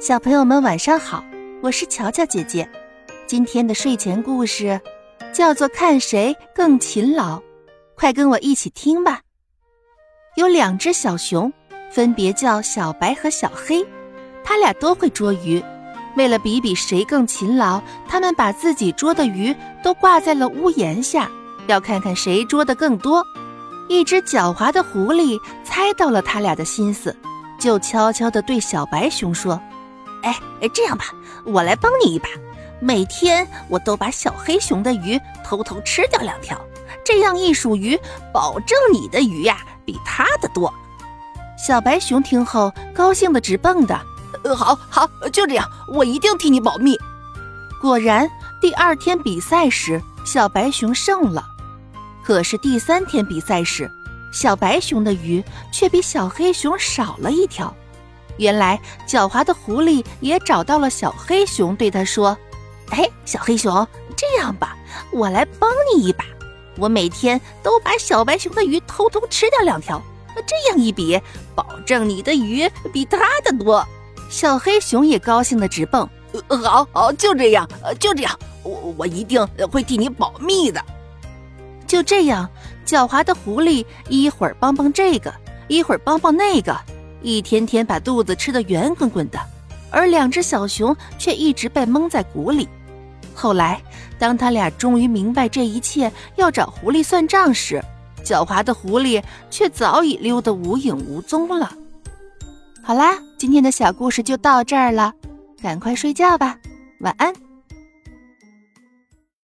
小朋友们晚上好，我是乔乔姐姐。今天的睡前故事叫做《看谁更勤劳》，快跟我一起听吧。有两只小熊，分别叫小白和小黑，它俩都会捉鱼。为了比比谁更勤劳，他们把自己捉的鱼都挂在了屋檐下，要看看谁捉的更多。一只狡猾的狐狸猜到了他俩的心思，就悄悄地对小白熊说。哎，这样吧，我来帮你一把。每天我都把小黑熊的鱼偷偷吃掉两条，这样一数鱼，保证你的鱼呀比他的多。小白熊听后高兴的直蹦的。呃，好好，就这样，我一定替你保密。果然，第二天比赛时，小白熊胜了。可是第三天比赛时，小白熊的鱼却比小黑熊少了一条。原来，狡猾的狐狸也找到了小黑熊，对他说：“哎，小黑熊，这样吧，我来帮你一把。我每天都把小白熊的鱼偷偷吃掉两条，这样一比，保证你的鱼比他的多。”小黑熊也高兴的直蹦：“好好，就这样，就这样，我我一定会替你保密的。”就这样，狡猾的狐狸一会儿帮帮这个，一会儿帮帮那个。一天天把肚子吃得圆滚滚的，而两只小熊却一直被蒙在鼓里。后来，当他俩终于明白这一切要找狐狸算账时，狡猾的狐狸却早已溜得无影无踪了。好啦，今天的小故事就到这儿了，赶快睡觉吧，晚安。